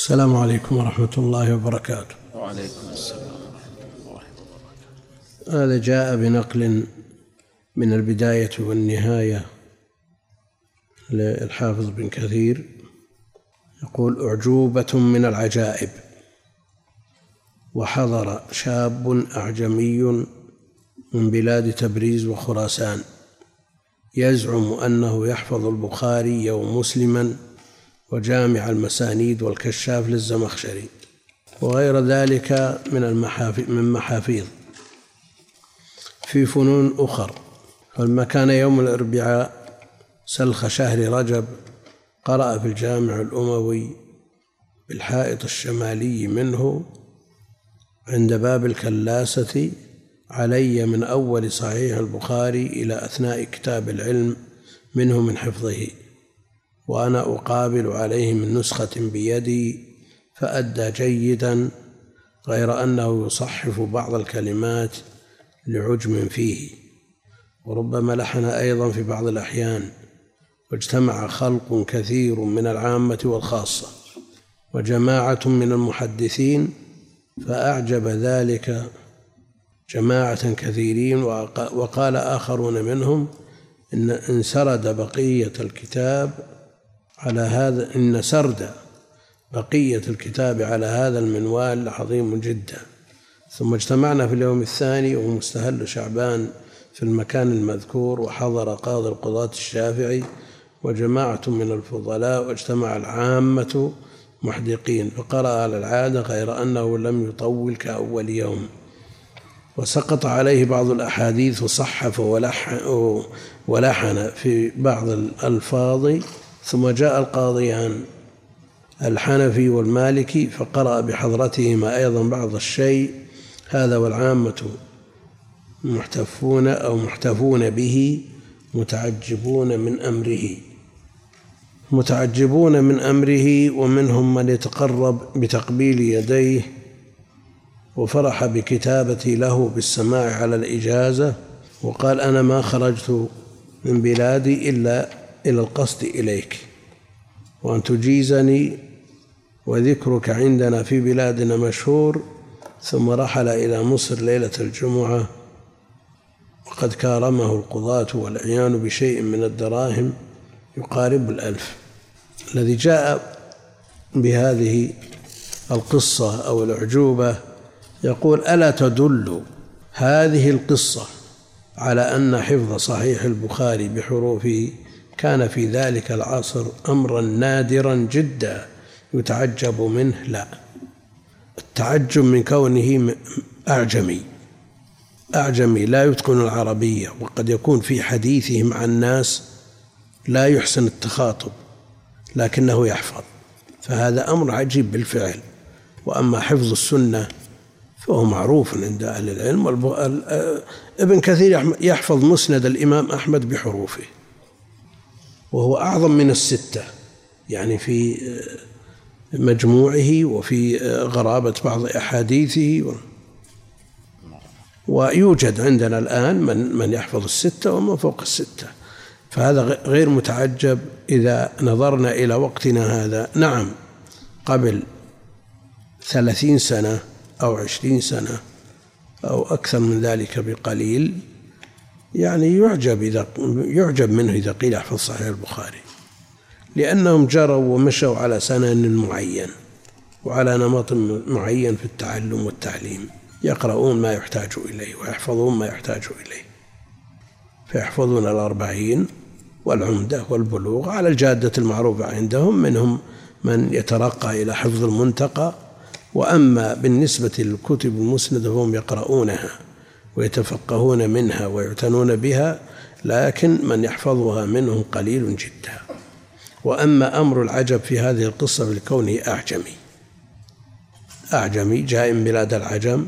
السلام عليكم ورحمة الله وبركاته. وعليكم السلام هذا جاء بنقل من البداية والنهاية للحافظ بن كثير. يقول أعجوبة من العجائب. وحضر شاب أعجمي من بلاد تبريز وخراسان. يزعم أنه يحفظ البخاري ومسلما وجامع المسانيد والكشاف للزمخشري وغير ذلك من المحافظ من محافيظ. في فنون أخر فلما كان يوم الأربعاء سلخ شهر رجب قرأ في الجامع الأموي بالحائط الشمالي منه عند باب الكلاسة علي من أول صحيح البخاري إلى أثناء كتاب العلم منه من حفظه. وأنا أقابل عليه من نسخة بيدي فأدى جيدا غير أنه يصحف بعض الكلمات لعجم فيه. وربما لحن أيضا في بعض الأحيان واجتمع خلق كثير من العامة والخاصة وجماعة من المحدثين فأعجب ذلك جماعة كثيرين وقال آخرون منهم إن إن سرد بقية الكتاب على هذا إن سرد بقية الكتاب على هذا المنوال عظيم جدا. ثم اجتمعنا في اليوم الثاني وهو مستهل شعبان في المكان المذكور وحضر قاضي القضاة الشافعي وجماعة من الفضلاء واجتمع العامة محدقين. فقرأ على العادة غير أنه لم يطول كأول يوم. وسقط عليه بعض الأحاديث وصحف ولحن في بعض الألفاظ. ثم جاء القاضيان الحنفي والمالكي فقرأ بحضرتهما أيضا بعض الشيء هذا والعامة محتفون أو محتفون به متعجبون من أمره. متعجبون من أمره ومنهم من يتقرب بتقبيل يديه وفرح بكتابتي له بالسماع على الإجازة وقال أنا ما خرجت من بلادي إلا إلى القصد إليك. وأن تجيزني وذكرك عندنا في بلادنا مشهور ثم رحل إلى مصر ليلة الجمعة وقد كارمه القضاة والعيان بشيء من الدراهم يقارب الألف. الذي جاء بهذه القصة أو الأعجوبة يقول ألا تدل هذه القصة على أن حفظ صحيح البخاري بحروفه كان في ذلك العصر أمرا نادرا جدا يتعجب منه لا. التعجب من كونه أعجمي. أعجمي لا يتقن العربية وقد يكون في حديثه مع الناس لا يحسن التخاطب لكنه يحفظ. فهذا أمر عجيب بالفعل. وأما حفظ السنة فهو معروف عند أهل العلم ابن كثير يحفظ مسند الإمام أحمد بحروفه. وهو أعظم من الستة يعني في مجموعه وفي غرابة بعض أحاديثه. ويوجد عندنا الآن من من يحفظ الستة ومن فوق الستة. فهذا غير متعجب إذا نظرنا إلى وقتنا هذا. نعم قبل ثلاثين سنة أو عشرين سنة أو أكثر من ذلك بقليل. يعني يعجب إذا يعجب منه إذا قيل احفظ صحيح البخاري. لأنهم جروا ومشوا على سنن معين وعلى نمط معين في التعلم والتعليم. يقرؤون ما يحتاج إليه ويحفظون ما يحتاج إليه. فيحفظون الأربعين والعمدة والبلوغ على الجادة المعروفة عندهم منهم من يترقى إلى حفظ المنتقى. وأما بالنسبة للكتب المسندة فهم يقرؤونها. ويتفقهون منها ويعتنون بها لكن من يحفظها منهم قليل جدا. وأما أمر العجب في هذه القصة لكونه أعجمي. أعجمي جاء من بلاد العجم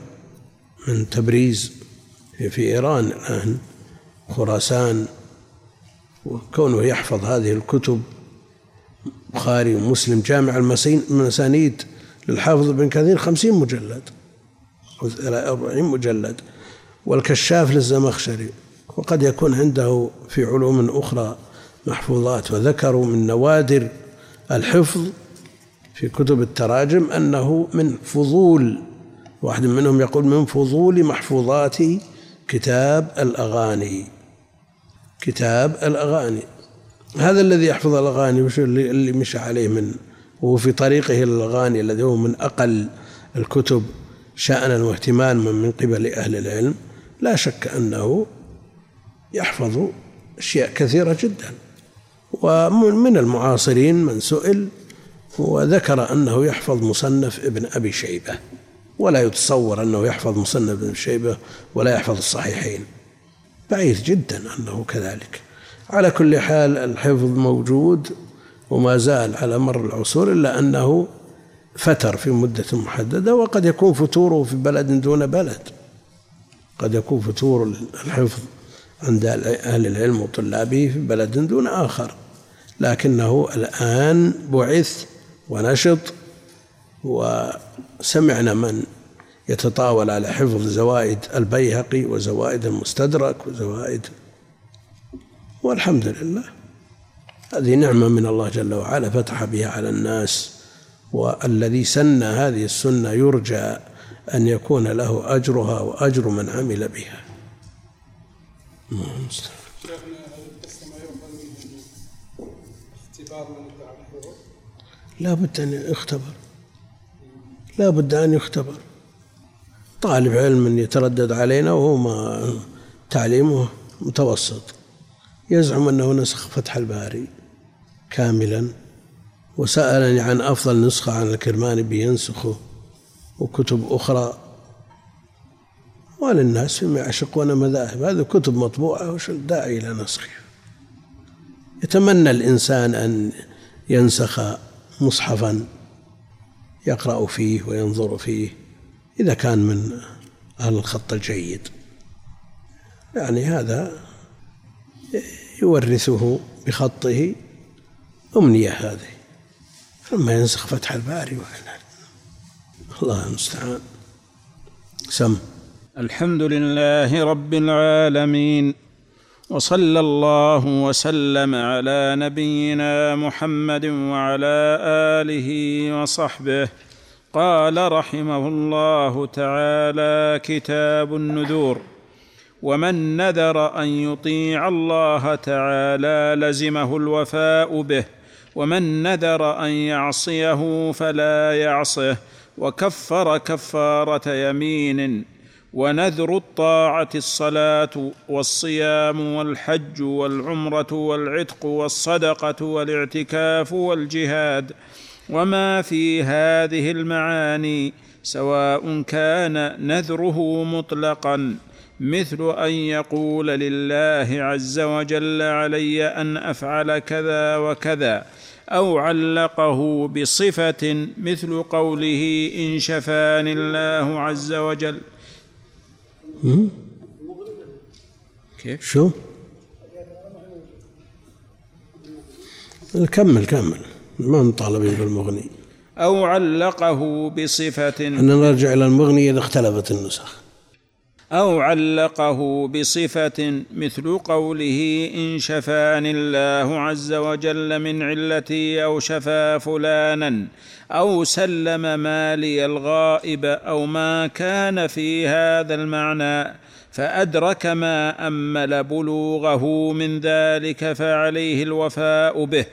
من تبريز في إيران الآن خراسان وكونه يحفظ هذه الكتب بخاري ومسلم جامع المسانيد للحافظ ابن كثير خمسين مجلد أربعين مجلد. والكشاف للزمخشري. وقد يكون عنده في علوم أخرى محفوظات. وذكروا من نوادر الحفظ في كتب التراجم أنه من فضول واحد منهم يقول من فضول محفوظات كتاب الأغاني. كتاب الأغاني. هذا الذي يحفظ الأغاني وش اللي مشى عليه من وهو في طريقه إلى الأغاني الذي هو من أقل الكتب شأنا واهتماما من قبل أهل العلم. لا شك أنه يحفظ أشياء كثيرة جدا. ومن المعاصرين من سئل وذكر أنه يحفظ مصنف ابن أبي شيبة ولا يتصور أنه يحفظ مصنف ابن شيبة ولا يحفظ الصحيحين. بعيد جدا أنه كذلك. على كل حال الحفظ موجود وما زال على مر العصور إلا أنه فتر في مدة محددة وقد يكون فتوره في بلد دون بلد. قد يكون فتور الحفظ عند أهل العلم وطلابه في بلد دون آخر. لكنه الآن بعث ونشط وسمعنا من يتطاول على حفظ زوائد البيهقي وزوائد المستدرك وزوائد والحمد لله. هذه نعمة من الله جل وعلا فتح بها على الناس والذي سن هذه السنة يرجى أن يكون له أجرها وأجر من عمل بها. لا بد أن يختبر. لا بد أن يختبر. طالب علم يتردد علينا وهو ما تعليمه متوسط. يزعم أنه نسخ فتح الباري كاملا. وسألني عن أفضل نسخة عن الكرماني بينسخه. وكتب أخرى. وللناس فيما يعشقون مذاهب. هذه كتب مطبوعة وش الداعي إلى نسخها يتمنى الإنسان أن ينسخ مصحفا يقرأ فيه وينظر فيه إذا كان من أهل الخط الجيد. يعني هذا يورثه بخطه أمنية هذه. ثم ينسخ فتح الباري وعلى الله المستعان. سم. الحمد لله رب العالمين وصلى الله وسلم على نبينا محمد وعلى آله وصحبه. قال رحمه الله تعالى كتاب النذور. ومن نذر أن يطيع الله تعالى لزمه الوفاء به ومن نذر أن يعصيه فلا يعصه. وكفر كفارة يمين ونذر الطاعة الصلاة والصيام والحج والعمرة والعتق والصدقة والاعتكاف والجهاد وما في هذه المعاني سواء كان نذره مطلقا مثل أن يقول لله عز وجل علي أن أفعل كذا وكذا. أو علقه بصفة مثل قوله إن شفاني الله عز وجل. كيف؟ شو؟ كمل كمل. ما مطالبين بالمغني. أو علقه بصفة أن نرجع إلى المغني إذا اختلفت النسخ. أو علقه بصفة مثل قوله إن شفاني الله عز وجل من علتي أو شفا فلانا أو سلم مالي الغائب أو ما كان في هذا المعنى فأدرك ما أمل بلوغه من ذلك فعليه الوفاء به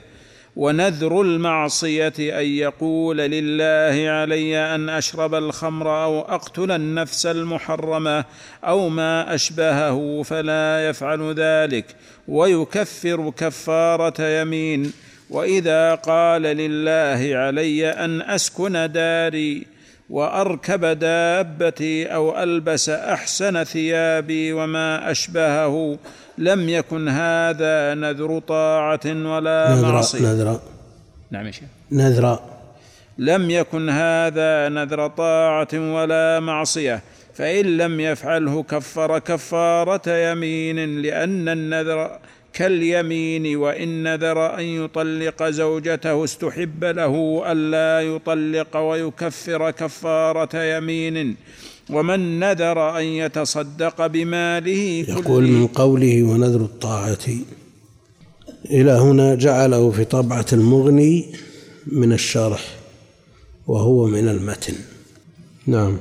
ونذر المعصية أن يقول لله علي أن أشرب الخمر أو أقتل النفس المحرمة أو ما أشبهه فلا يفعل ذلك ويكفر كفارة يمين. وإذا قال لله علي أن أسكن داري وأركب دابتي أو ألبس أحسن ثيابي وما أشبهه لم يكن هذا نذر طاعة ولا نذر معصية. نذر. نعم يا شيخ. نذر. لم يكن هذا نذر طاعة ولا معصية فإن لم يفعله كفر كفارة يمين لأن النذر كاليمين وإن نذر أن يطلق زوجته استحب له ألا يطلق ويكفر كفارة يمين. ومن نذر أن يتصدق بماله يقول من قوله ونذر الطاعة. إلى هنا جعله في طبعة المغني من الشرح وهو من المتن. نعم.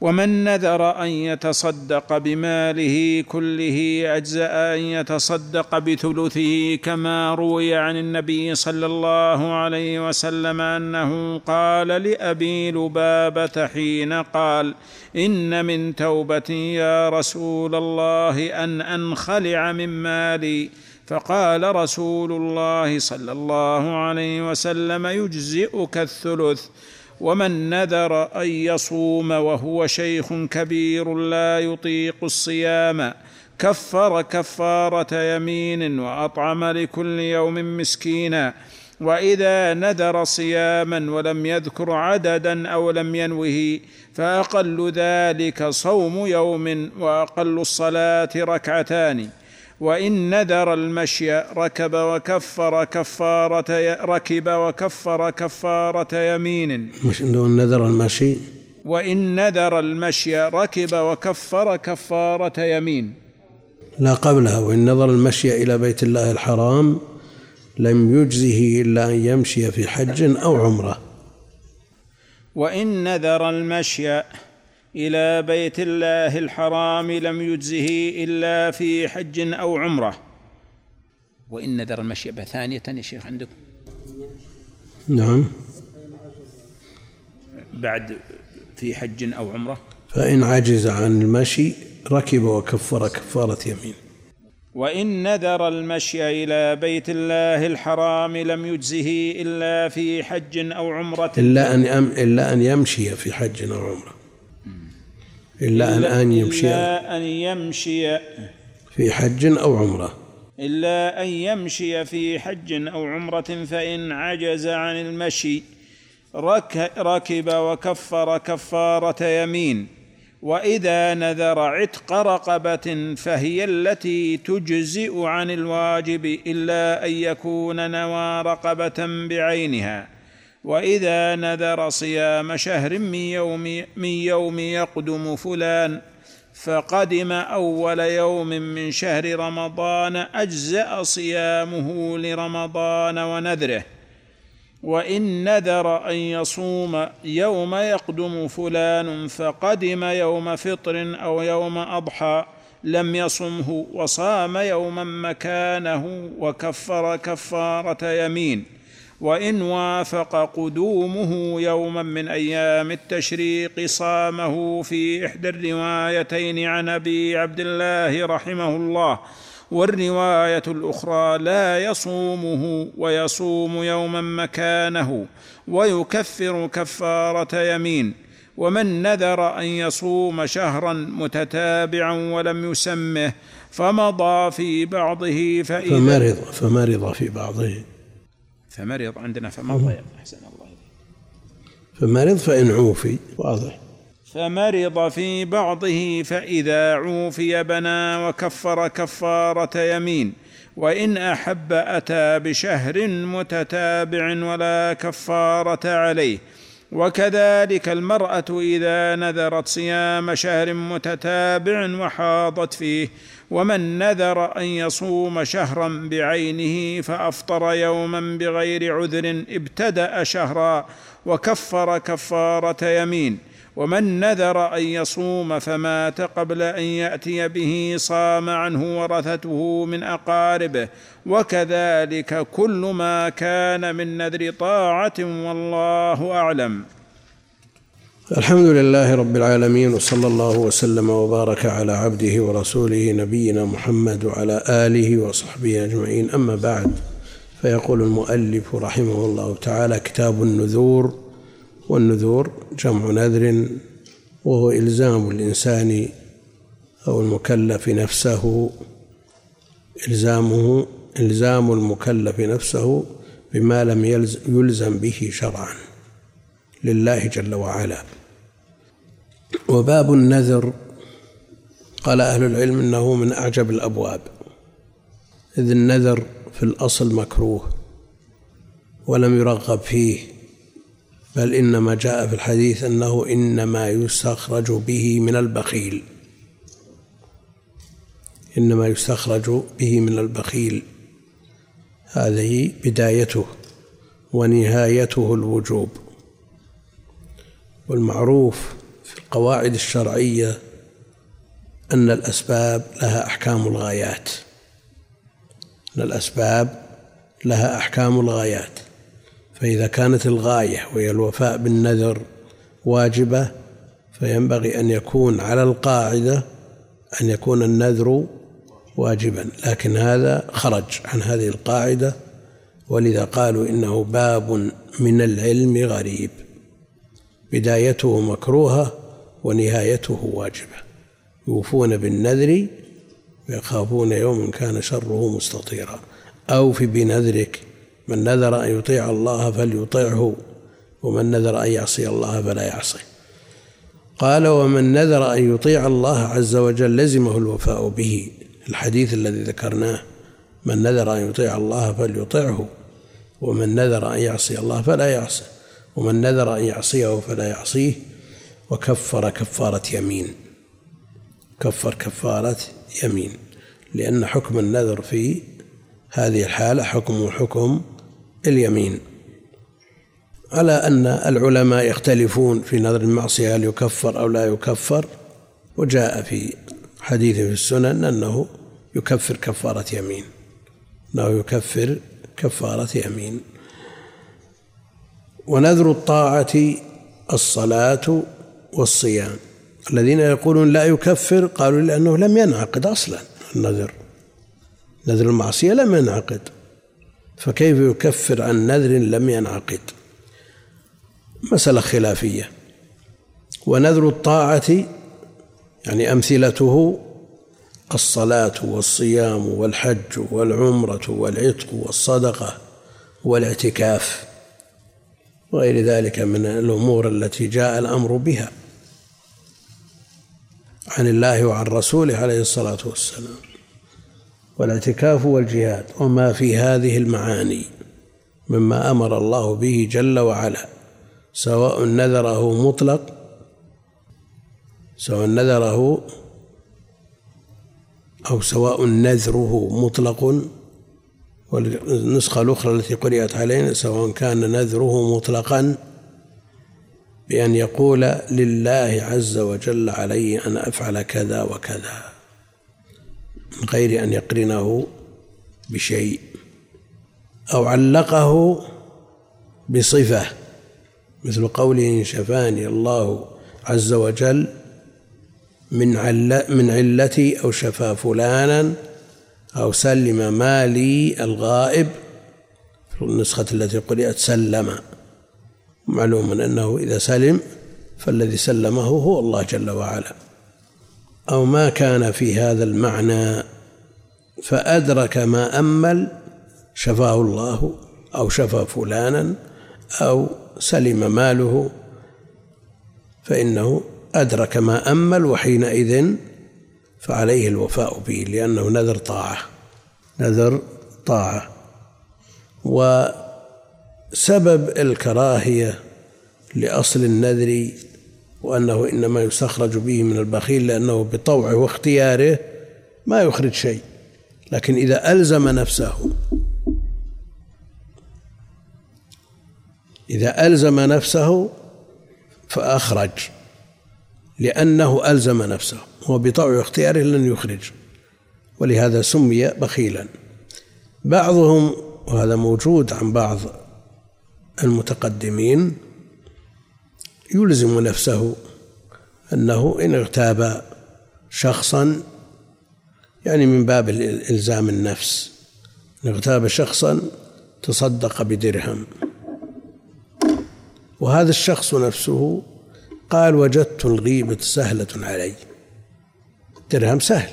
ومن نذر أن يتصدق بماله كله أجزأ أن يتصدق بثلثه كما روي عن النبي صلى الله عليه وسلم أنه قال لأبي لبابة حين قال إن من توبتي يا رسول الله أن أنخلع من مالي. فقال رسول الله صلى الله عليه وسلم يجزئك الثلث. ومن نذر ان يصوم وهو شيخ كبير لا يطيق الصيام كفر كفاره يمين واطعم لكل يوم مسكينا. واذا نذر صياما ولم يذكر عددا أو لم ينوه فاقل ذلك صوم يوم واقل الصلاه ركعتان. وإن نذر المشي ركب وكفر كفارة ركب وكفر كفارة يمين. مش نذر المشي؟ وإن نذر المشي ركب وكفر كفارة يمين. لا قبلها وإن نظر المشي إلى بيت الله الحرام لم يجزه إلا أن يمشي في حج أو عمرة. وإن نذر المشي إلى بيت الله الحرام لم يجزه إلا في حج أو عمرة. وإن نذر المشي ثانية يا شيخ عندكم نعم. بعد في حج أو عمرة. فإن عجز عن المشي ركب وكفر كفارة يمين. وإن نذر المشي إلى بيت الله الحرام لم يجزه إلا في حج أو عمرة. إلا أن إلا أن يمشي في حج أو عمرة. إلا أن أن يمشي إلا أن يمشي في حج أو عمرة. إلا أن يمشي في حج أو عمرة فإن عجز عن المشي ركب وكفر كفارة يمين وإذا نذر عتق رقبة فهي التي تجزئ عن الواجب إلا أن يكون نوى رقبة بعينها. وإذا نذر صيام شهر من يوم من يوم يقدم فلان فقدم أول يوم من شهر رمضان أجزأ صيامه لرمضان ونذره. وإن نذر أن يصوم يوم يقدم فلان فقدم يوم فطر أو يوم أضحى لم يصمه وصام يوما مكانه وكفر كفارة يمين. وإن وافق قدومه يوما من أيام التشريق صامه في إحدى الروايتين عن أبي عبد الله رحمه الله والرواية الأخرى لا يصومه ويصوم يوما مكانه ويكفر كفارة يمين ومن نذر أن يصوم شهرا متتابعا ولم يسمه فمضى في بعضه فإذا فمرض فمرض في بعضه. فمرض عندنا فمضى أحسن الله فمرض فإن عوفي. واضح. فمرض في بعضه فإذا عوفي بنى وكفر كفارة يمين. وإن أحب أتى بشهر متتابع ولا كفارة عليه. وكذلك المرأة إذا نذرت صيام شهر متتابع وحاضت فيه. ومن نذر أن يصوم شهرا بعينه فأفطر يوما بغير عذر ابتدأ شهرا وكفر كفارة يمين. ومن نذر أن يصوم فمات قبل أن يأتي به صام عنه ورثته من أقاربه. وكذلك كل ما كان من نذر طاعة والله أعلم. الحمد لله رب العالمين وصلى الله وسلم وبارك على عبده ورسوله نبينا محمد وعلى آله وصحبه أجمعين. أما بعد فيقول المؤلف رحمه الله تعالى كتاب النذور والنذور جمع نذر وهو إلزام الإنسان أو المكلف نفسه إلزامه إلزام المكلف نفسه بما لم يلزم به شرعا لله جل وعلا. وباب النذر. قال أهل العلم أنه من أعجب الأبواب. إذ النذر في الأصل مكروه ولم يرغب فيه بل إنما جاء في الحديث أنه إنما يستخرج به من البخيل. إنما يستخرج به من البخيل. هذه بدايته ونهايته الوجوب. والمعروف في القواعد الشرعية أن الأسباب لها أحكام الغايات. أن الأسباب لها أحكام الغايات. فإذا كانت الغاية وهي الوفاء بالنذر واجبة فينبغي أن يكون على القاعدة أن يكون النذر واجبا. لكن هذا خرج عن هذه القاعدة ولذا قالوا إنه باب من العلم غريب. بدايته مكروهة ونهايته واجبة. يوفون بالنذر ويخافون يوم كان شره مستطيرا. أوف بنذرك من نذر أن يطيع الله فليطعه ومن نذر أن يعصي الله فلا يعصيه قال ومن نذر أن يطيع الله عز وجل لزمه الوفاء به. الحديث الذي ذكرناه من نذر أن يطيع الله فليطعه ومن نذر أن يعصي الله فلا يعصيه ومن نذر أن يعصيه فلا يعصيه وكفر كفارة يمين. كفر كفارة يمين. لأن حكم النذر في هذه الحالة حكم حكم اليمين. على أن العلماء يختلفون في نذر المعصية هل يكفر أو لا يكفر؟ وجاء في حديث في السنن أنه يكفر كفارة يمين. أنه يكفر كفارة يمين. ونذر الطاعة الصلاة والصيام. الذين يقولون لا يكفر قالوا لأنه لم ينعقد أصلا النذر. نذر المعصية لم ينعقد. فكيف يكفر عن نذر لم ينعقد؟ مسألة خلافية. ونذر الطاعة يعني أمثلته الصلاة والصيام والحج والعمرة والعتق والصدقة والإعتكاف. وغير ذلك من الأمور التي جاء الأمر بها عن الله وعن رسوله عليه الصلاة والسلام. والاعتكاف والجهاد وما في هذه المعاني مما أمر الله به جل وعلا سواء نذره مطلق سواء نذره أو سواء نذره مطلق والنسخة الأخرى التي قرأت علينا سواء كان نذره مطلقا بأن يقول لله عز وجل علي أن أفعل كذا وكذا من غير أن يقرنه بشيء أو علقه بصفة مثل قوله شفاني الله عز وجل من عل من علتي أو شفى فلانا أو سلم مالي الغائب في النسخة التي قرأت سلم. معلوم أنه إذا سلم فالذي سلمه هو الله جل وعلا. أو ما كان في هذا المعنى فأدرك ما أمل شفاه الله أو شفى فلانا أو سلم ماله. فإنه أدرك ما أمل وحينئذ فعليه الوفاء به لأنه نذر طاعة. نذر طاعة. وسبب الكراهية لأصل النذر وأنه إنما يستخرج به من البخيل لأنه بطوعه واختياره ما يخرج شيء. لكن إذا ألزم نفسه إذا ألزم نفسه فأخرج. لأنه ألزم نفسه هو بطوع اختياره لن يخرج. ولهذا سمي بخيلا. بعضهم وهذا موجود عن بعض المتقدمين يلزم نفسه أنه إن اغتاب شخصا يعني من باب إلزام النفس إن اغتاب شخصا تصدق بدرهم. وهذا الشخص نفسه قال وجدت الغيبة سهلة علي. الدرهم سهل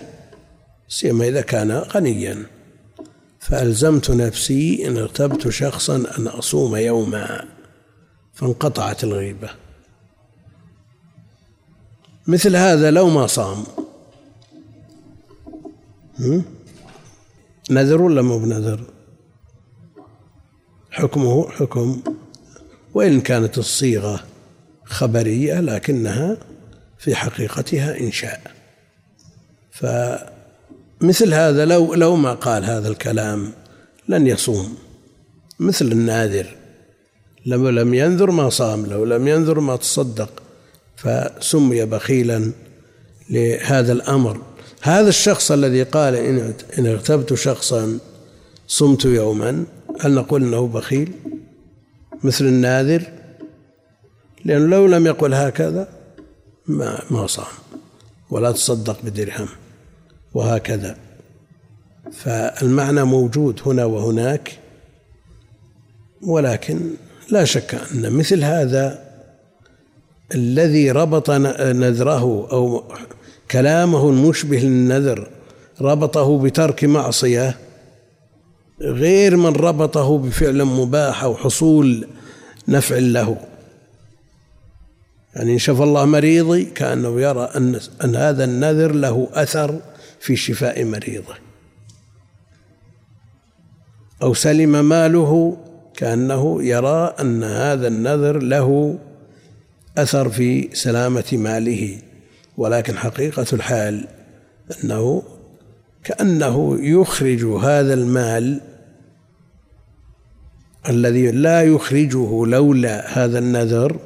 سيما إذا كان غنيا. فألزمت نفسي إن اغتبت شخصا أن أصوم يوما فانقطعت الغيبة. مثل هذا لو ما صام. نذر ولا مو بنذر؟ حكمه حكم. وإن كانت الصيغة خبرية لكنها في حقيقتها إنشاء. فمثل هذا لو لو ما قال هذا الكلام لن يصوم. مثل الناذر لو لم ينذر ما صام لو لم ينذر ما تصدق فسمي بخيلا لهذا الأمر. هذا الشخص الذي قال إن اغتبت شخصا صمت يوما هل نقول إنه بخيل؟ مثل الناذر لأنه لو لم يقل هكذا ما ما صام. ولا تصدق بدرهم. وهكذا. فالمعنى موجود هنا وهناك. ولكن لا شك أن مثل هذا الذي ربط نذره أو كلامه المشبه للنذر ربطه بترك معصية غير من ربطه بفعل مباح أو حصول نفع له. يعني إن شفى الله مريضي كأنه يرى أن أن هذا النذر له أثر في شفاء مريضه. أو سلم ماله كأنه يرى أن هذا النذر له أثر في سلامة ماله. ولكن حقيقة الحال أنه كأنه يخرج هذا المال الذي لا يخرجه لولا هذا النذر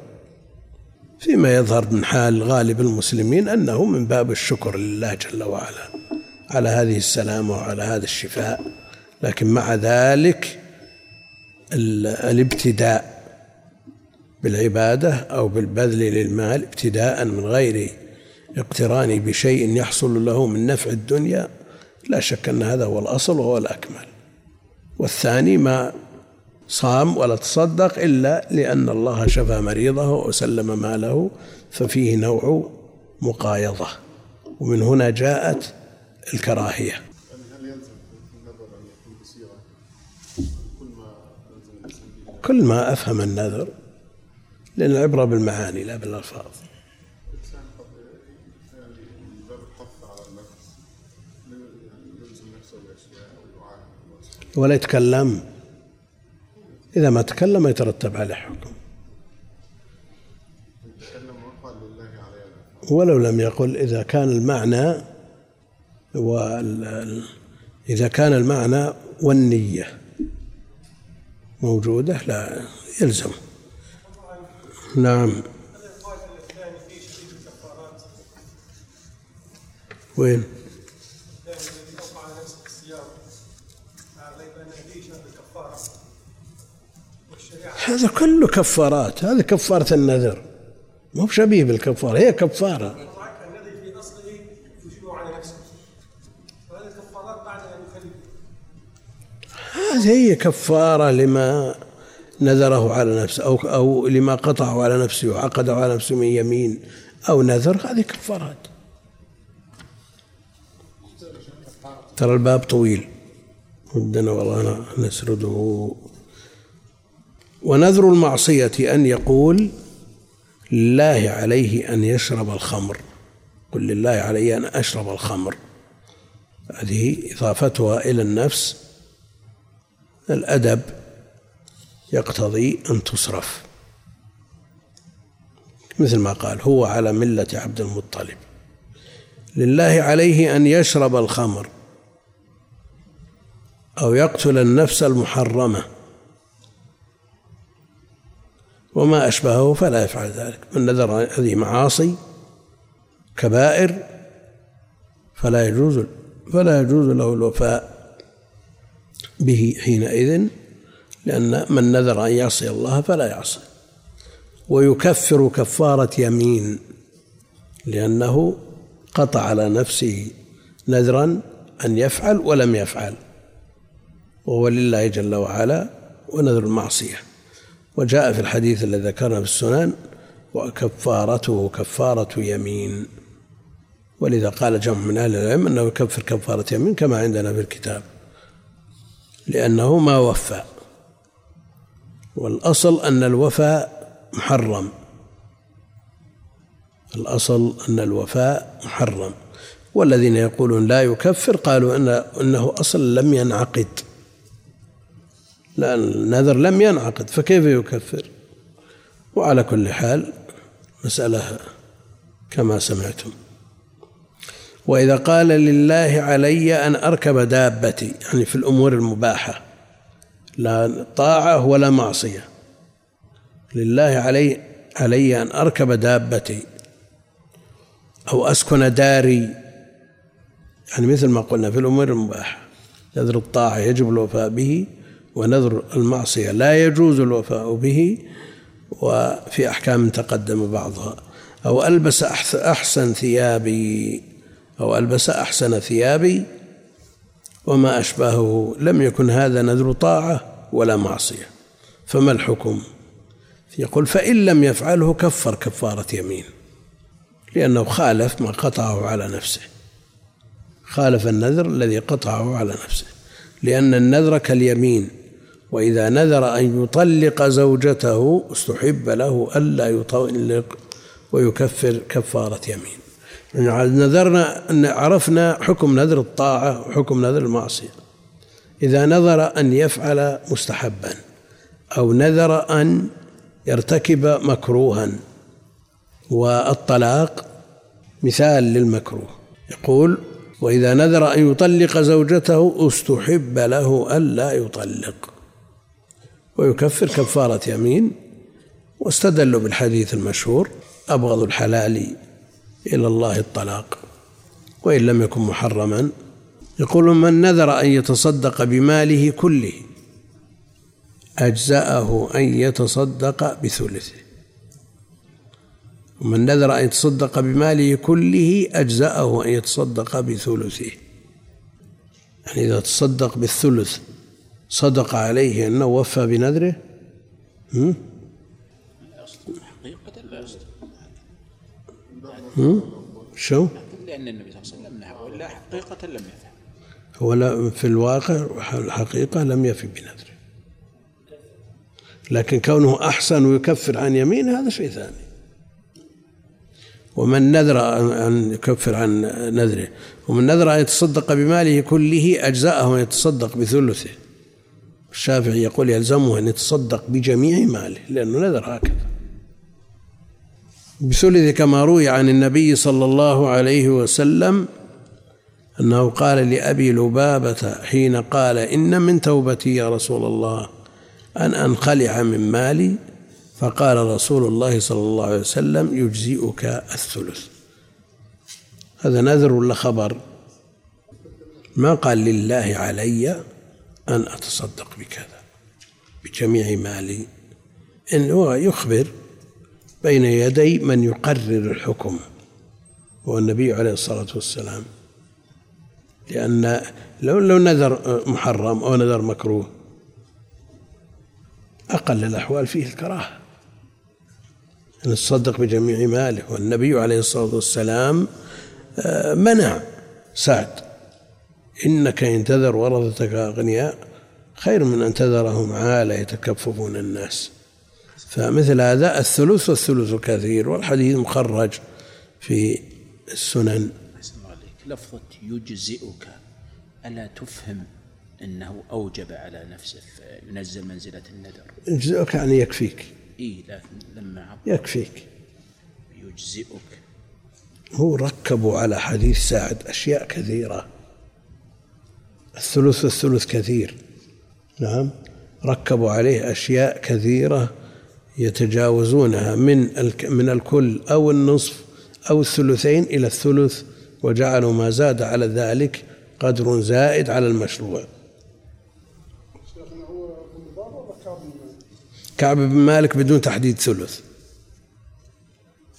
فيما يظهر من حال غالب المسلمين أنه من باب الشكر لله جل وعلا. على هذه السلامة وعلى هذا الشفاء. لكن مع ذلك الابتداء بالعبادة أو بالبذل للمال ابتداء من غير اقتران بشيء يحصل له من نفع الدنيا لا شك أن هذا هو الأصل وهو الأكمل. والثاني ما صام ولا تصدق إلا لأن الله شفى مريضه وسلم ماله ففيه نوع مقايضة. ومن هنا جاءت الكراهية. كل ما أفهم النذر لأن العبرة بالمعاني لا بالألفاظ. ولا يتكلم إذا ما تكلم يترتب عليه حكم. ولو لم يقل إذا كان المعنى إذا كان المعنى والنية موجودة لا يلزم. نعم. وين؟ هذا كله كفارات هذه كفارة النذر. مو بشبيه بالكفارة هي كفارة. هذه هي كفارة لما نذره على نفسه أو أو لما قطعه على نفسه وعقده على نفسه من يمين أو نذر هذه كفارات. ترى الباب طويل. ودنا والله نسرده ونذر المعصية أن يقول لله عليه أن يشرب الخمر. قل لله علي أن أشرب الخمر. هذه إضافتها إلى النفس. الأدب يقتضي أن تصرف. مثل ما قال هو على ملة عبد المطلب. لله عليه أن يشرب الخمر أو يقتل النفس المحرمة. وما أشبهه فلا يفعل ذلك. من نذر هذه معاصي كبائر فلا يجوز فلا يجوز له الوفاء به حينئذ لأن من نذر أن يعصي الله فلا يعصي. ويكفر كفارة يمين لأنه قطع على نفسه نذرا أن يفعل ولم يفعل وهو لله جل وعلا ونذر المعصية. وجاء في الحديث الذي ذكرنا في السنن وكفارته كفارة يمين. ولذا قال جمع من أهل العلم أنه يكفر كفارة يمين كما عندنا في الكتاب لأنه ما وفى. والأصل أن الوفاء محرم. الأصل أن الوفاء محرم. والذين يقولون لا يكفر قالوا إن أنه أصل لم ينعقد. لأن النذر لم ينعقد فكيف يكفر؟ وعلى كل حال مسألة كما سمعتم. وإذا قال لله علي أن أركب دابتي يعني في الأمور المباحة لا طاعة ولا معصية. لله علي علي أن أركب دابتي أو أسكن داري. يعني مثل ما قلنا في الأمور المباحة نذر الطاعة يجب الوفاء به ونذر المعصية. لا يجوز الوفاء به وفي أحكام تقدم بعضها. أو ألبس أحسن ثيابي أو ألبس أحسن ثيابي وما أشبهه. لم يكن هذا نذر طاعة ولا معصية. فما الحكم؟ يقول فإن لم يفعله كفر كفارة يمين لأنه خالف ما قطعه على نفسه. خالف النذر الذي قطعه على نفسه. لأن النذر كاليمين وإذا نذر أن يطلق زوجته استحب له ألا يطلق ويكفر كفارة يمين. يعني نذرنا أن عرفنا حكم نذر الطاعة وحكم نذر المعصية. إذا نذر أن يفعل مستحبا أو نذر أن يرتكب مكروها والطلاق مثال للمكروه. يقول وإذا نذر أن يطلق زوجته استحب له ألا يطلق. ويكفر كفارة يمين واستدلوا بالحديث المشهور أبغض الحلال إلى الله الطلاق وإن لم يكن محرما. يقول من نذر أن يتصدق بماله كله أجزأه أن يتصدق بثلثه. ومن نذر أن يتصدق بماله كله أجزأه أن يتصدق بثلثه. يعني إذا تصدق بالثلث صدق عليه أنه وفى بنذره؟ شو؟ لأن النبي صلى الله عليه وسلم حقيقة لم يفعل هو لا في الواقع الحقيقة لم يفي بنذره. لكن كونه أحسن ويكفر عن يمين هذا شيء ثاني. ومن نذر أن يكفر عن نذره. ومن نذر أن يتصدق بماله كله أجزاءه أن يتصدق بثلثه. الشافعي يقول يلزمه أن يتصدق بجميع ماله لأنه نذر هكذا. بثلث كما روي عن النبي صلى الله عليه وسلم أنه قال لأبي لبابة حين قال إن من توبتي يا رسول الله أن أنخلع من مالي فقال رسول الله صلى الله عليه وسلم يجزئك الثلث. هذا نذر ولا خبر؟ ما قال لله علي أن أتصدق بكذا بجميع مالي إن هو يخبر بين يدي من يقرر الحكم هو النبي عليه الصلاة والسلام. لأن لو لو نذر محرم أو نذر مكروه أقل الأحوال فيه الكراهة. أن يتصدق بجميع ماله والنبي عليه الصلاة والسلام آه، منع سعد إنك إن تذر ورثتك أغنياء خير من أن تذرهم عالة يتكففون الناس. فمثل هذا الثلث والثلث كثير والحديث مخرج في السنن. لفظة يجزئك ألا تفهم أنه أوجب على نفسه ينزل منزلة النذر؟ يجزئك يعني يكفيك. إيه لكن لما يكفيك. يجزئك. هو ركبوا على حديث سعد أشياء كثيرة. الثلث والثلث كثير. نعم. ركبوا عليه أشياء كثيرة يتجاوزونها من من الكل أو النصف أو الثلثين إلى الثلث وجعلوا ما زاد على ذلك قدر زائد على المشروع. كعب بن مالك بدون تحديد ثلث.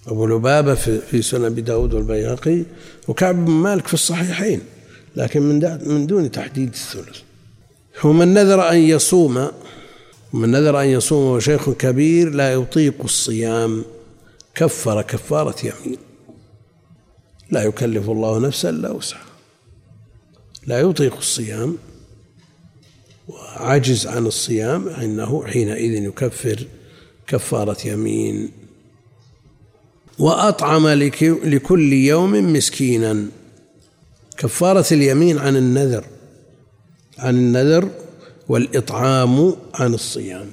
أبو لبابة في سنن أبي داود والبيهقي وكعب بن مالك في الصحيحين. لكن من من دون تحديد الثلث. هو من نذر أن يصوم من نذر أن يصوم وهو شيخ كبير لا يطيق الصيام. كفر كفارة يمين. لا يكلف الله نفسا إلا وسعها. لا يطيق الصيام وعجز عن الصيام فإنه حينئذ يكفر كفارة يمين. وأطعم لكل يوم مسكينا. كفارة اليمين عن النذر عن النذر والإطعام عن الصيام.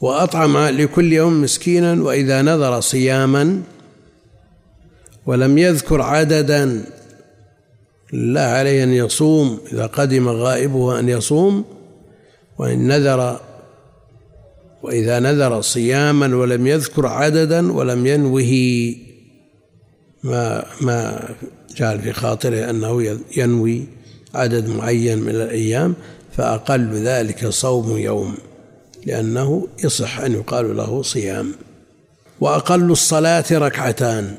وأطعم لكل يوم مسكينا وإذا نذر صياما ولم يذكر عددا لا عليه أن يصوم إذا قدم غائبه أن يصوم وإن نذر وإذا نذر صياما ولم يذكر عددا ولم ينوه ما ما جعل في خاطره أنه ينوي عدد معين من الأيام فأقل ذلك صوم يوم لأنه يصح أن يقال له صيام. وأقل الصلاة ركعتان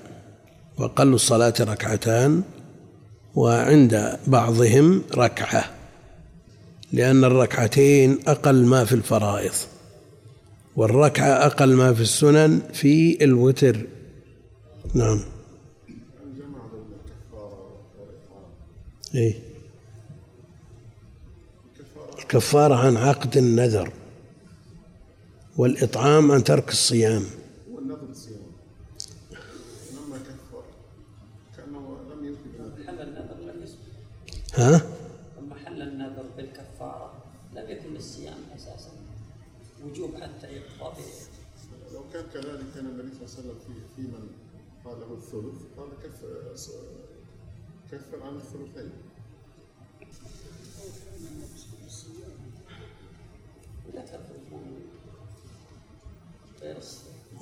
وأقل الصلاة ركعتان وعند بعضهم ركعة لأن الركعتين أقل ما في الفرائض والركعة أقل ما في السنن في الوتر. نعم. إيه. الكفارة عن عقد النذر والإطعام عن ترك الصيام. والنذر الصيام. لما كفر كأنه لم ها؟ لما حل النذر بالكفارة لم يكن الصيام أساسا. وجوب حتى يقضى لو كان كذلك كان النبي صلى الله عليه وسلم في من قال له الثلث قال كفر كفر عن الثلثين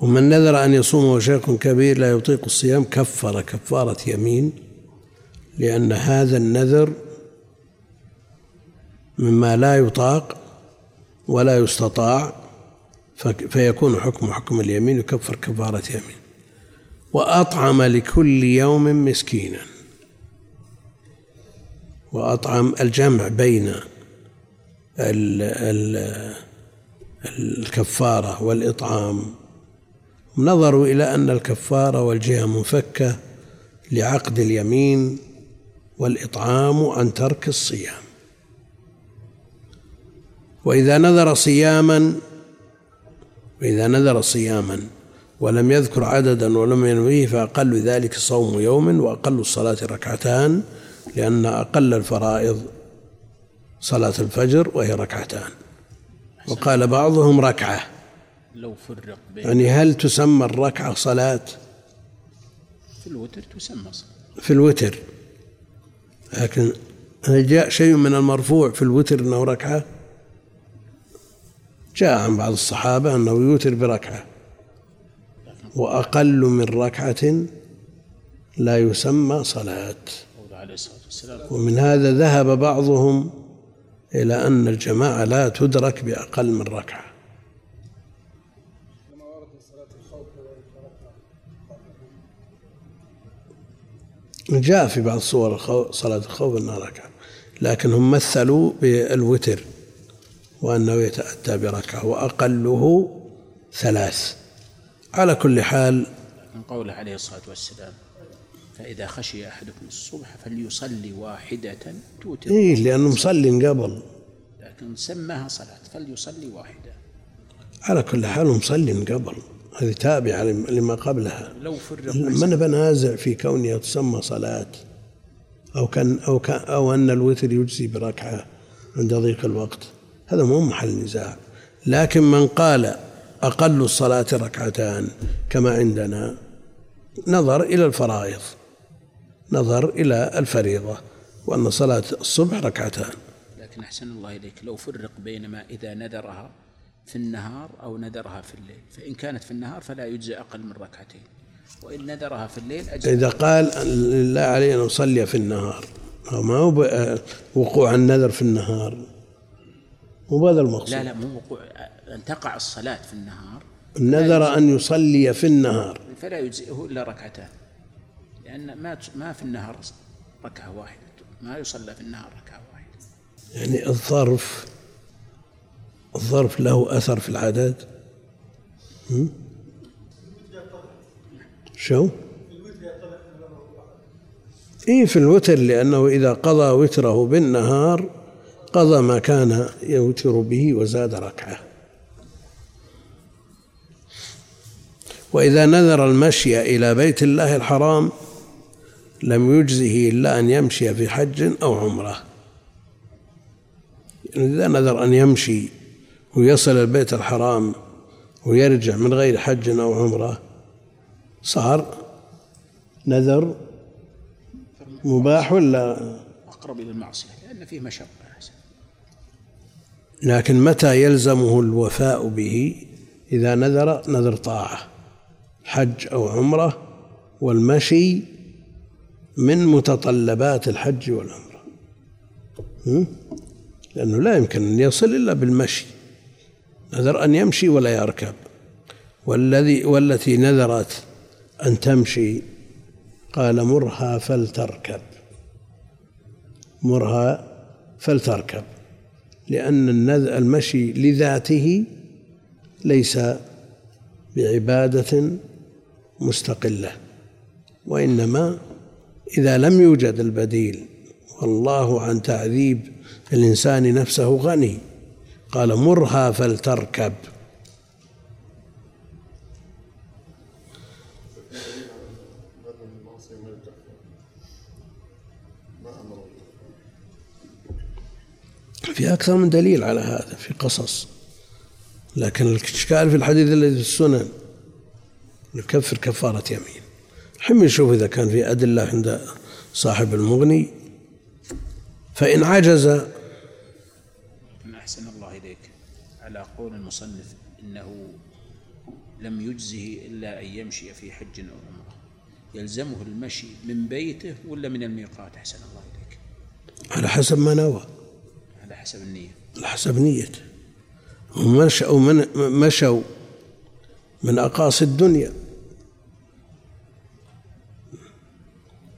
ومن نذر أن يصوم وشيخ كبير لا يطيق الصيام كفر كفارة يمين لأن هذا النذر مما لا يطاق ولا يستطاع فيكون حكم حكم اليمين يكفر كفارة يمين. وأطعم لكل يوم مسكينا. وأطعم الجمع بين الكفارة والإطعام. نظروا إلى أن الكفارة والجهة منفكة لعقد اليمين والإطعام عن ترك الصيام. وإذا نذر صياما وإذا نذر صياما ولم يذكر عددا ولم ينويه فأقل ذلك صوم يوم وأقل الصلاة ركعتان. لأن أقل الفرائض صلاة الفجر وهي ركعتان. وقال بعضهم ركعة. لو فرق بين يعني هل تسمى الركعة صلاة؟ في الوتر تسمى صلاة. في الوتر. لكن هل جاء شيء من المرفوع في الوتر أنه ركعة جاء عن بعض الصحابة أنه يوتر بركعة. وأقل من ركعة لا يسمى صلاة. ومن هذا ذهب بعضهم إلى أن الجماعة لا تدرك بأقل من ركعة. جاء في بعض صور صلاة الخوف أنها ركعة لكن هم مثلوا بالوتر وأنه يتأتى بركعة وأقله ثلاث. على كل حال من قوله عليه الصلاة والسلام. فإذا خشي أحدكم الصبح فليصلي واحدة توتر. إيه لأنه مصلي قبل. لكن سماها صلاة فليصلي واحدة. على كل حال مصلي قبل. هذه تابعة لما قبلها. لو فرق من بنازع في كونها تسمى صلاة. أو كان أو كان أو أن الوتر يجزي بركعة عند ضيق الوقت. هذا مو محل نزاع. لكن من قال أقل الصلاة ركعتان كما عندنا نظر إلى الفرائض. نظر إلى الفريضة وأن صلاة الصبح ركعتان. لكن أحسن الله إليك لو فرق بين ما إذا نذرها في النهار أو نذرها في الليل. فإن كانت في النهار فلا يجزي أقل من ركعتين. وإن نذرها في الليل أجزي. إذا قال لله علي أن أصلي في النهار ما هو وقوع النذر في النهار؟ مو هذا المقصود. لا لا مو وقوع. أن تقع الصلاة في النهار. نذر أن يصلي في النهار. فلا يجزئه إلا ركعتان. لأن ما ما في النهار ركعة واحدة. ما يصلى في النهار ركعة واحدة. يعني الظرف الظرف له أثر في العدد؟ شو؟ إيه في الوتر لأنه إذا قضى وتره بالنهار قضى ما كان يوتر به وزاد ركعة. وإذا نذر المشي إلى بيت الله الحرام لم يجزه إلا أن يمشي في حج أو عمرة. يعني إذا نذر أن يمشي ويصل البيت الحرام ويرجع من غير حج أو عمرة صار نذر مباح ولا؟ أقرب إلى المعصية لأن فيه مشقة لكن متى يلزمه الوفاء به؟ إذا نذر نذر طاعة حج أو عمرة والمشي من متطلبات الحج والعمرة. لأنه لا يمكن أن يصل إلا بالمشي. نذر أن يمشي ولا يركب. والذي والتي نذرت أن تمشي قال مرها فلتركب. مرها فلتركب. لأن المشي لذاته ليس بعبادة مستقلة وإنما إذا لم يوجد البديل والله عن تعذيب الإنسان نفسه غني. قال مرها فلتركب. في أكثر من دليل على هذا في قصص. لكن الإشكال في الحديث الذي في السنن يكفر كفارة يمين. حم نشوف إذا كان في أدلة عند صاحب المغني. فإن عجز أحسن الله إليك. على قول المصنف إنه لم يجزه إلا أن يمشي في حج أو عمرة. يلزمه المشي من بيته ولا من الميقات؟ أحسن الله إليك. على حسب ما نوى. على حسب النية. على حسب نيته ومشوا من مشوا من أقاصي الدنيا.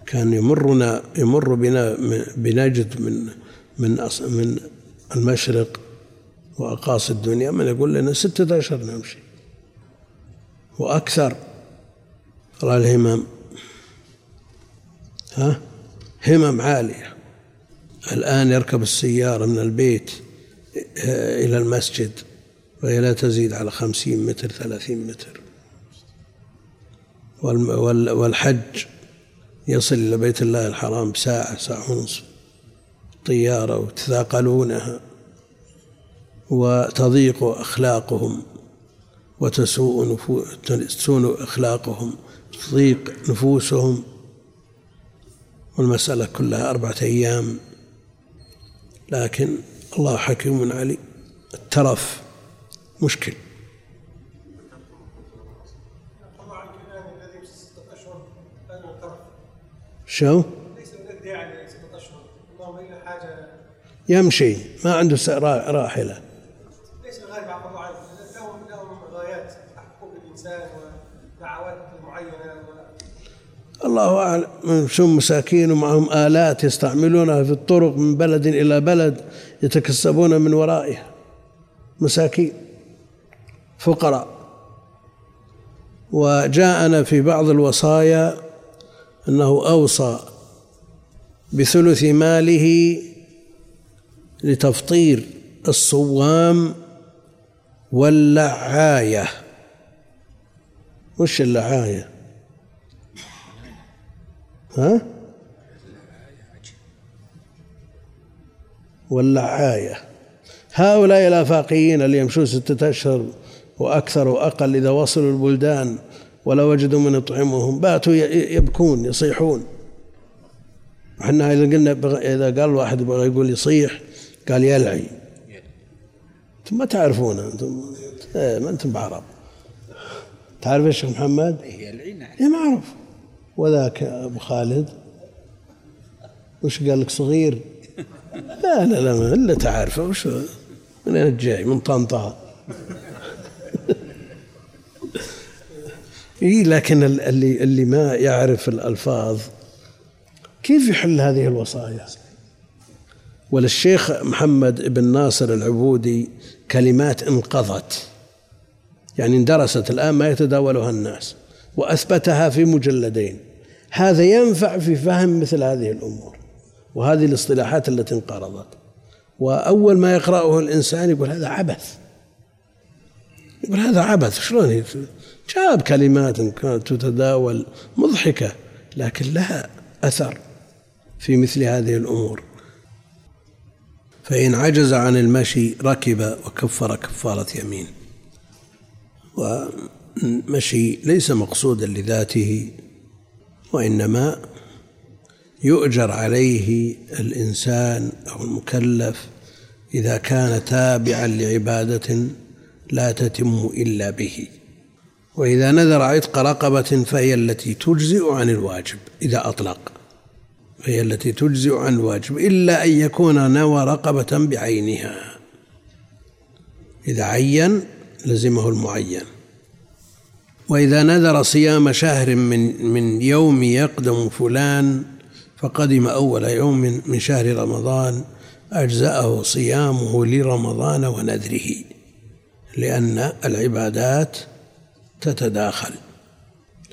كان يمرنا يمر بنا بنجد من من من المشرق وأقاصي الدنيا من يقول لنا ستة أشهر نمشي. وأكثر. قال الهمم. ها؟ همم عالية. الآن يركب السيارة من البيت إلى المسجد وهي لا تزيد على خمسين متر ثلاثين متر. والحج يصل إلى بيت الله الحرام بساعة ساعة ونصف طيارة وتثاقلونها وتضيق أخلاقهم وتسوء نفو... تسوء أخلاقهم تضيق نفوسهم. والمسألة كلها أربعة أيام. لكن الله حكيم عليم الترف مشكل. شو؟ ليس ستة أشهر اللهم إلا حاجة. يمشي ما عنده راحلة. ليس الغالب لهم لهم غايات حقوق الإنسان ودعوات معينة. الله أعلم. شو مساكين ومعهم آلات يستعملونها في الطرق من بلد إلى بلد يتكسبون من ورائها مساكين فقراء. وجاءنا في بعض الوصايا أنه أوصى بثلث ماله لتفطير الصوام واللعاية. وش اللعاية؟ ها؟ واللعاية. هؤلاء الآفاقيين اللي يمشون ستة أشهر وأكثر وأقل إذا وصلوا البلدان ولا وجدوا من يطعمهم. باتوا يبكون يصيحون. إحنا إذا قلنا إذا قال واحد يبغى يقول يصيح قال يلعي. أنتم ما تعرفون أنتم. إيه ما أنتم بعرب. تعرف يا شيخ محمد؟ يلعي نعم إيه ما أعرف. وذاك أبو خالد. وش قال لك صغير؟ لا لا لا إلا تعرفه. وش من جاي؟ من طنطا. إي لكن اللي اللي ما يعرف الألفاظ كيف يحل هذه الوصايا؟ وللشيخ محمد بن ناصر العبودي كلمات انقضت يعني اندرست الآن ما يتداولها الناس وأثبتها في مجلدين. هذا ينفع في فهم مثل هذه الأمور وهذه الاصطلاحات التي انقرضت. وأول ما يقرأه الإنسان يقول هذا عبث يقول هذا عبث شلون جاب كلمات كانت تتداول مضحكة لكن لها أثر في مثل هذه الأمور. فإن عجز عن المشي ركب وكفر كفارة يمين. والمشي ليس مقصودا لذاته وإنما يؤجر عليه الإنسان أو المكلف إذا كان تابعا لعبادة لا تتم إلا به. وإذا نذر عتق رقبة فهي التي تجزئ عن الواجب إذا أطلق هي التي تجزئ عن الواجب إلا أن يكون نوى رقبة بعينها. إذا عين لزمه المعين. وإذا نذر صيام شهر من من يوم يقدم فلان فقدم أول يوم من شهر رمضان أجزأه صيامه لرمضان ونذره لأن العبادات تتداخل.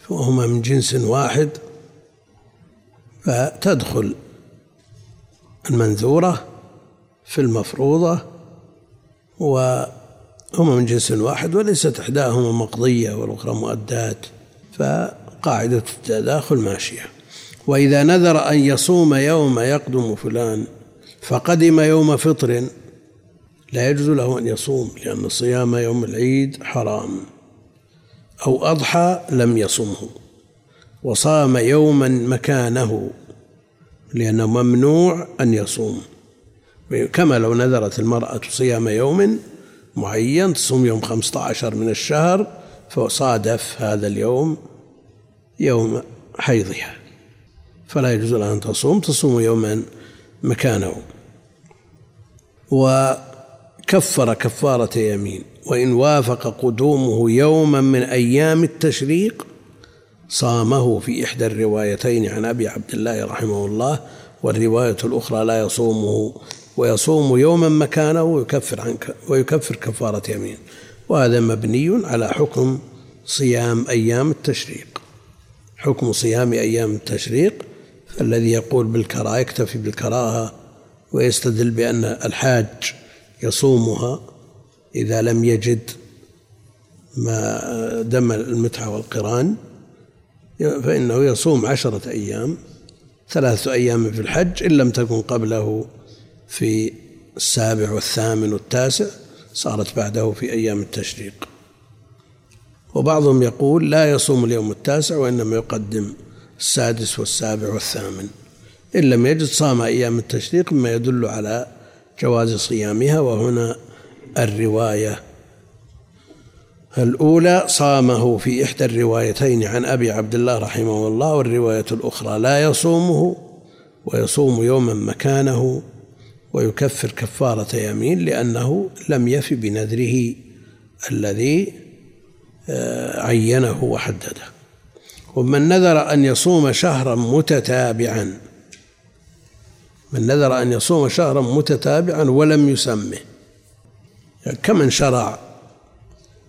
فهما من جنس واحد فتدخل المنذورة في المفروضة وهما من جنس واحد وليست إحداهما مقضية والأخرى مؤدات فقاعدة التداخل ماشية. وإذا نذر أن يصوم يوم يقدم فلان فقدم يوم فطر لا يجوز له أن يصوم لأن صيام يوم العيد حرام. أو أضحى لم يصمه وصام يوما مكانه لأنه ممنوع أن يصوم. كما لو نذرت المرأة صيام يوم معين تصوم يوم خمسة عشر من الشهر فصادف هذا اليوم يوم حيضها. فلا يجوز لها أن تصوم تصوم يوما مكانه. وكفر كفارة يمين. وإن وافق قدومه يوما من أيام التشريق صامه في إحدى الروايتين عن أبي عبد الله رحمه الله والرواية الأخرى لا يصومه ويصوم يوما مكانه ويكفر عنك ويكفر كفارة يمين وهذا مبني على حكم صيام أيام التشريق. حكم صيام أيام التشريق فالذي يقول بالكراهة يكتفي بالكراهة ويستدل بأن الحاج يصومها إذا لم يجد ما دم المتعة والقران فإنه يصوم عشرة أيام ثلاثة أيام في الحج إن لم تكن قبله في السابع والثامن والتاسع صارت بعده في أيام التشريق. وبعضهم يقول لا يصوم اليوم التاسع وإنما يقدم السادس والسابع والثامن. إن لم يجد صام أيام التشريق مما يدل على جواز صيامها وهنا الرواية. الأولى صامه في إحدى الروايتين عن أبي عبد الله رحمه الله والرواية الأخرى لا يصومه ويصوم يوما مكانه ويكفر كفارة يمين لأنه لم يف بنذره الذي آه، عينه وحدده. ومن نذر أن يصوم شهرا متتابعا من نذر أن يصوم شهرا متتابعا ولم يسمه. كمن شرع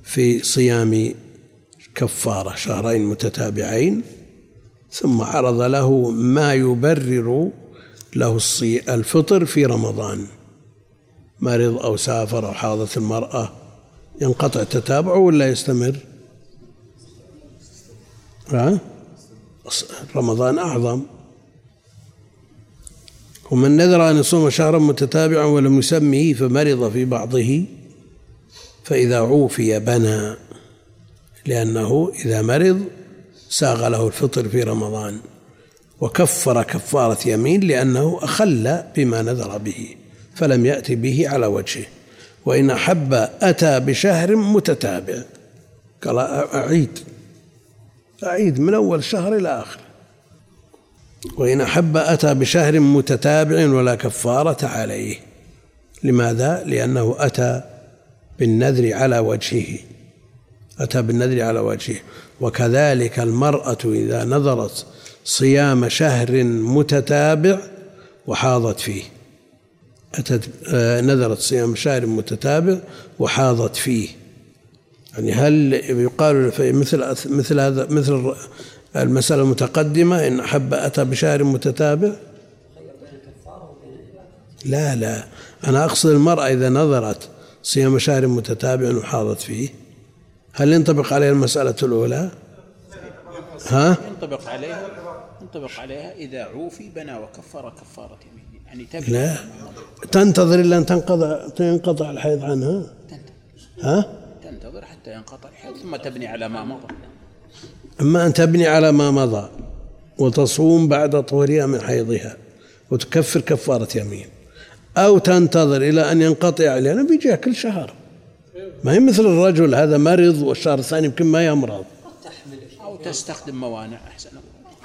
في صيام كفارة؟ شهرين متتابعين ثم عرض له ما يبرر له الفطر في رمضان. مرض أو سافر أو حاضت المرأة ينقطع تتابعه ولا يستمر؟ ها؟ رمضان أعظم. ومن نذر أن يصوم شهرا متتابعا ولم يسمه فمرض في بعضه. فإذا عوفي بنى لأنه إذا مرض ساغ له الفطر في رمضان وكفر كفارة يمين لأنه أخل بما نذر به فلم يأتي به على وجهه وإن أحب أتى بشهر متتابع. قال أعيد أعيد من أول شهر إلى آخر. وإن أحب أتى بشهر متتابع ولا كفارة عليه. لماذا؟ لأنه أتى بالنذر على وجهه أتى بالنذر على وجهه. وكذلك المرأة إذا نذرت صيام شهر متتابع وحاضت فيه. أتت آه، نذرت صيام شهر متتابع وحاضت فيه. يعني هل يقال في مثل مثل هذا مثل المسألة المتقدمة إن أحب أتى بشهر متتابع؟ لا لا. أنا أقصد المرأة إذا نظرت صيام شهر متتابع وحاضت فيه هل ينطبق عليها المسألة الأولى؟ ها؟ ينطبق عليها ينطبق عليها إذا عوفي بنى وكفر كفارة يمين يعني تبني لا تنتظر إلا أن تنقضى ينقطع الحيض عنها؟ ها؟ تنتظر حتى ينقطع الحيض ثم تبني على ما مضى أما أن تبني على ما مضى وتصوم بعد طهورها من حيضها وتكفر كفارة يمين أو تنتظر إلى أن ينقطع لأنه بيجيها كل شهر. ما هي مثل الرجل هذا مرض والشهر الثاني يمكن ما يمرض. أو تستخدم موانع أحسن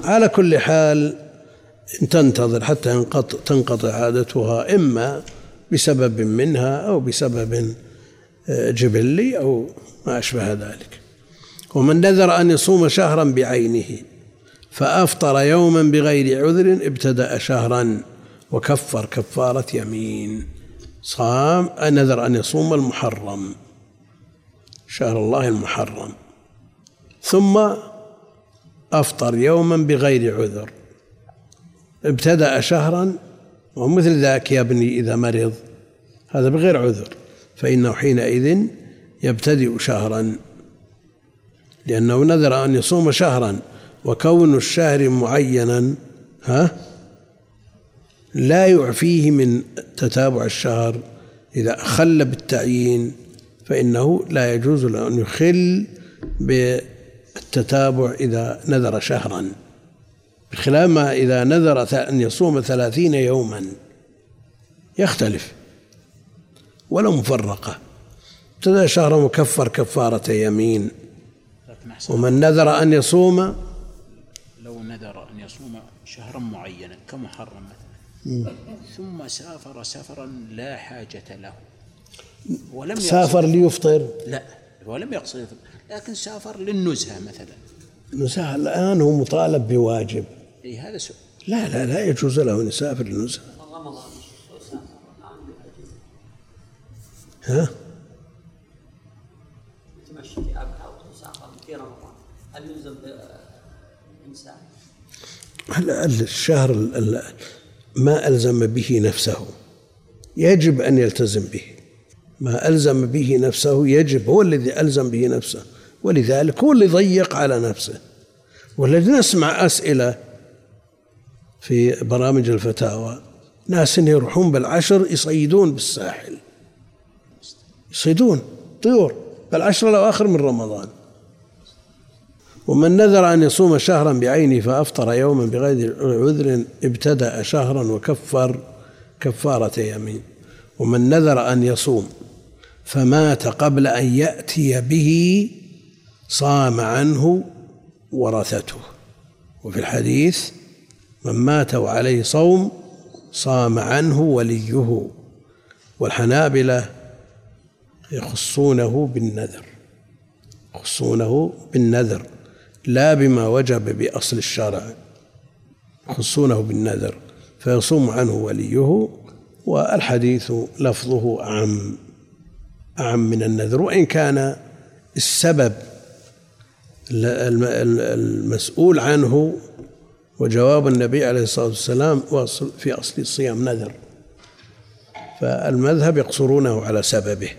على كل حال إن تنتظر حتى ينقطع تنقطع عادتها إما بسبب منها أو بسبب آه، جبلي أو ما أشبه ذلك. ومن نذر أن يصوم شهرا بعينه فأفطر يوما بغير عذر ابتدأ شهرا. وكفر كفارة يمين. صام نذر أن يصوم المحرم شهر الله المحرم. ثم أفطر يوما بغير عذر. ابتدأ شهرا ومثل ذاك يا ابني إذا مرض هذا بغير عذر. فإنه حينئذ يبتدئ شهرا لأنه نذر أن يصوم شهرا وكون الشهر معينا. ها؟ لا يعفيه من تتابع الشهر. إذا خل بالتعيين فإنه لا يجوز له أن يخل بالتتابع إذا نذر شهرا. بخلاف ما إذا نذر أن يصوم ثلاثين يوما. يختلف. ولو مفرقة. ابتدأ شهر مكفر كفارة يمين. ومن نذر أن يصوم لو نذر أن يصوم شهرا معينا كمحرم ثم سافر سفرا لا حاجة له. ولم سافر ليفطر؟ لا ولم يقصد لكن سافر للنزهة مثلا. نزهة الآن هو مطالب بواجب. إي هذا سؤال. لا لا لا يجوز له أن يسافر للنزهة. ها؟ يتمشى في وتسافر في رمضان. هل يلزم الانسان؟ الشهر ما ألزم به نفسه. يجب أن يلتزم به. ما ألزم به نفسه يجب هو الذي ألزم به نفسه ولذلك هو اللي ضيق على نفسه. والذي نسمع أسئلة في برامج الفتاوى ناس يروحون بالعشر يصيدون بالساحل. يصيدون طيور بالعشر الأواخر من رمضان. ومن نذر أن يصوم شهرا بعينه فأفطر يوما بغير عذر ابتدأ شهرا وكفر كفارة يمين. ومن نذر أن يصوم فمات قبل أن يأتي به صام عنه ورثته. وفي الحديث من مات وعليه صوم صام عنه وليه. والحنابلة يخصونه بالنذر يخصونه بالنذر. لا بما وجب بأصل الشرع يخصونه بالنذر فيصوم عنه وليه والحديث لفظه أعم أعم من النذر. وإن كان السبب المسؤول عنه وجواب النبي عليه الصلاة والسلام في أصل الصيام نذر فالمذهب يقصرونه على سببه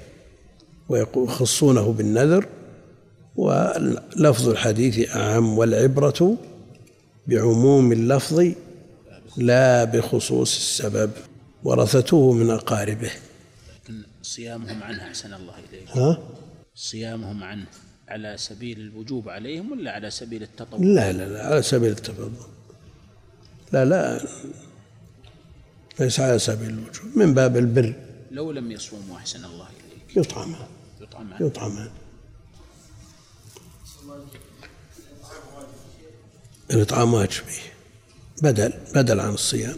ويخصونه بالنذر ولفظ الحديث أعم والعبرة بعموم اللفظ لا بخصوص السبب ورثته من أقاربه. لكن صيامهم عنه أحسن الله إليك. ها؟ صيامهم عنه على سبيل الوجوب عليهم ولا على سبيل التطوع؟ لا لا لا على سبيل التفضل لا لا ليس على سبيل الوجوب من باب البر. لو لم يصوموا أحسن الله إليك. يطعم. يطعم. يطعم. الإطعام واجبي بدل بدل عن الصيام.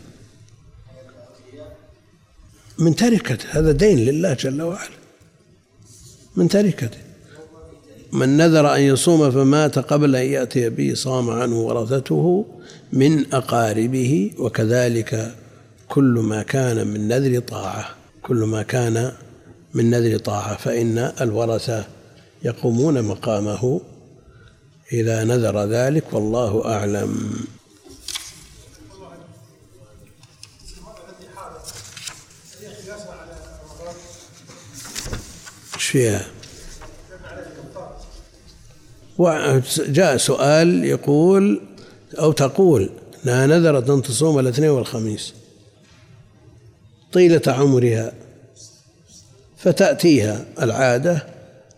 من تركته هذا دين لله جل وعلا. من تركته من نذر أن يصوم فمات قبل أن يأتي به صام عنه ورثته من أقاربه وكذلك كل ما كان من نذر طاعة. كل ما كان من نذر طاعة فإن الورثة يقومون مقامه إذا نذر ذلك والله أعلم إيش فيها؟ وجاء سؤال يقول أو تقول أنها نذرت أن تصوم الاثنين والخميس طيلة عمرها فتأتيها العادة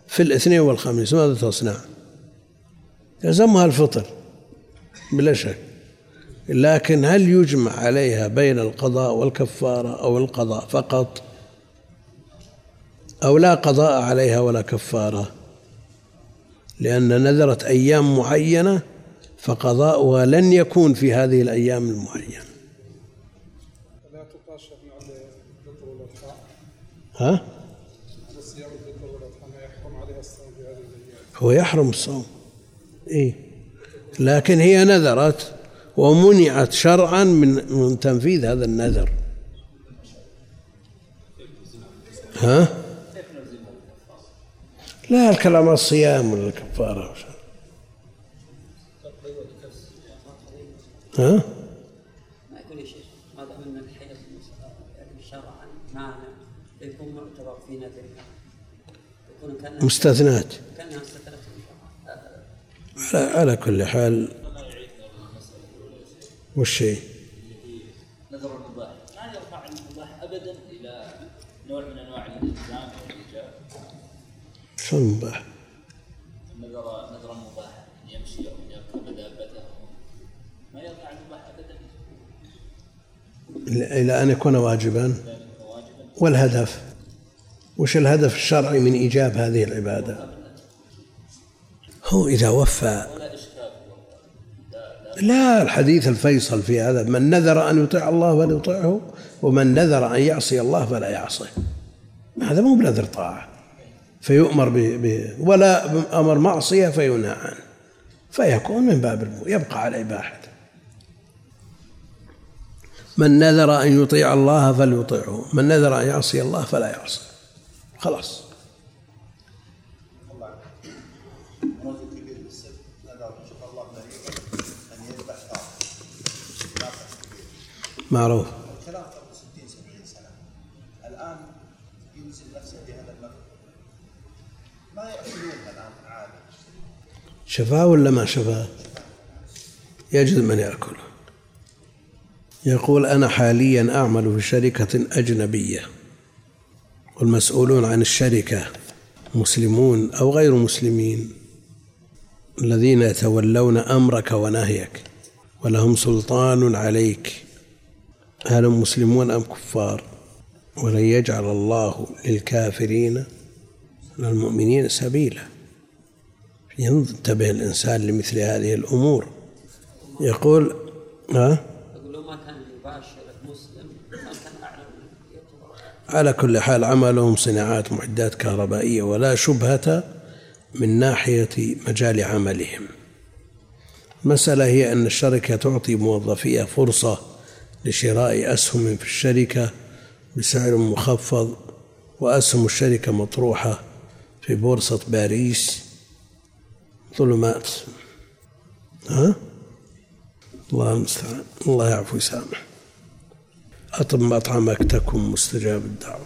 في الاثنين والخميس ماذا تصنع؟ يلزمها الفطر بلا شك. لكن هل يجمع عليها بين القضاء والكفارة أو القضاء فقط؟ أو لا قضاء عليها ولا كفارة؟ لأن نذرت أيام معينة فقضاؤها لن يكون في هذه الأيام المعينة. والأضحى. ها؟ يحرم عليها الصوم في هذه الأيام. هو يحرم الصوم. إيه. لكن هي نذرت ومنعت شرعا من من تنفيذ هذا النذر. ها؟ لا الكلام الصيام ولا الكفارة ها؟ ما يقول يا شيخ ما دام ان الحيض شرعا يكون معتبر في نذرها. يكون مستثنات كانها استثنت من شرعا على, على كل حال والشيء نذر المباح ما يرفع المباح ابدا إلى نوع من أنواع الالزام أو الايجاب شو المباح نذر نذر المباح أن يمشي أو أن يركب دابته. ما يرفع المباح ابدا. إلى أن يكون واجبا. والهدف؟ وش الهدف الشرعي من إيجاب هذه العبادة؟ هو إذا وفى. لا الحديث الفيصل في هذا من نذر أن يطيع الله فليطيعه ومن نذر أن يعصي الله فلا يعصيه هذا مو بنذر طاعة. فيؤمر ب... ب... ولا أمر معصية فينهى عنه. فيكون من باب يبقى على إباحته من نذر أن يطيع الله فليطيعه من نذر أن يعصي الله فلا يعصي. خلاص. معروف. الكلام قبل 60 70 سنه الان نفسه بهذا النذر ما الان شفاه ولا ما شفاه؟ يجد من يأكله. يقول أنا حاليا أعمل في شركة أجنبية والمسؤولون عن الشركة مسلمون أو غير مسلمين الذين يتولون أمرك ونهيك ولهم سلطان عليك. هل هم مسلمون أم كفار؟ ولن يجعل الله للكافرين على المؤمنين سبيلا. ينتبه الإنسان لمثل هذه الأمور. يقول ها؟ لو ما كان يباشر مسلم ما كان يعتبر على كل حال عملهم صناعات معدات كهربائية ولا شبهة من ناحية مجال عملهم. المسألة هي أن الشركة تعطي موظفيها فرصة لشراء أسهم في الشركة بسعر مخفض وأسهم الشركة مطروحة في بورصة باريس. ظلمات. ها؟ الله المستعان. الله يعفو ويسامح. أطب مطعمك تكن مستجاب الدعوة.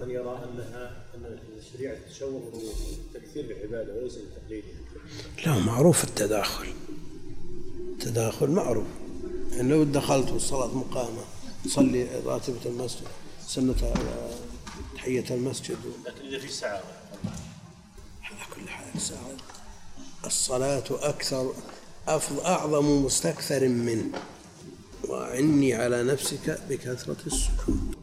من يرى أنها أن الشريعة تشوه تكثير العبادة وليس لتقليدها. لا معروف التداخل. التداخل معروف. يعني لو دخلت والصلاة مقامة تصلي راتبة المسجد سنة آه، تحية المسجد. لكن إذا في سعادة على كل حال ساعة. الصلاة أكثر أفضل أعظم مستكثر منه. وعني على نفسك بكثرة السجود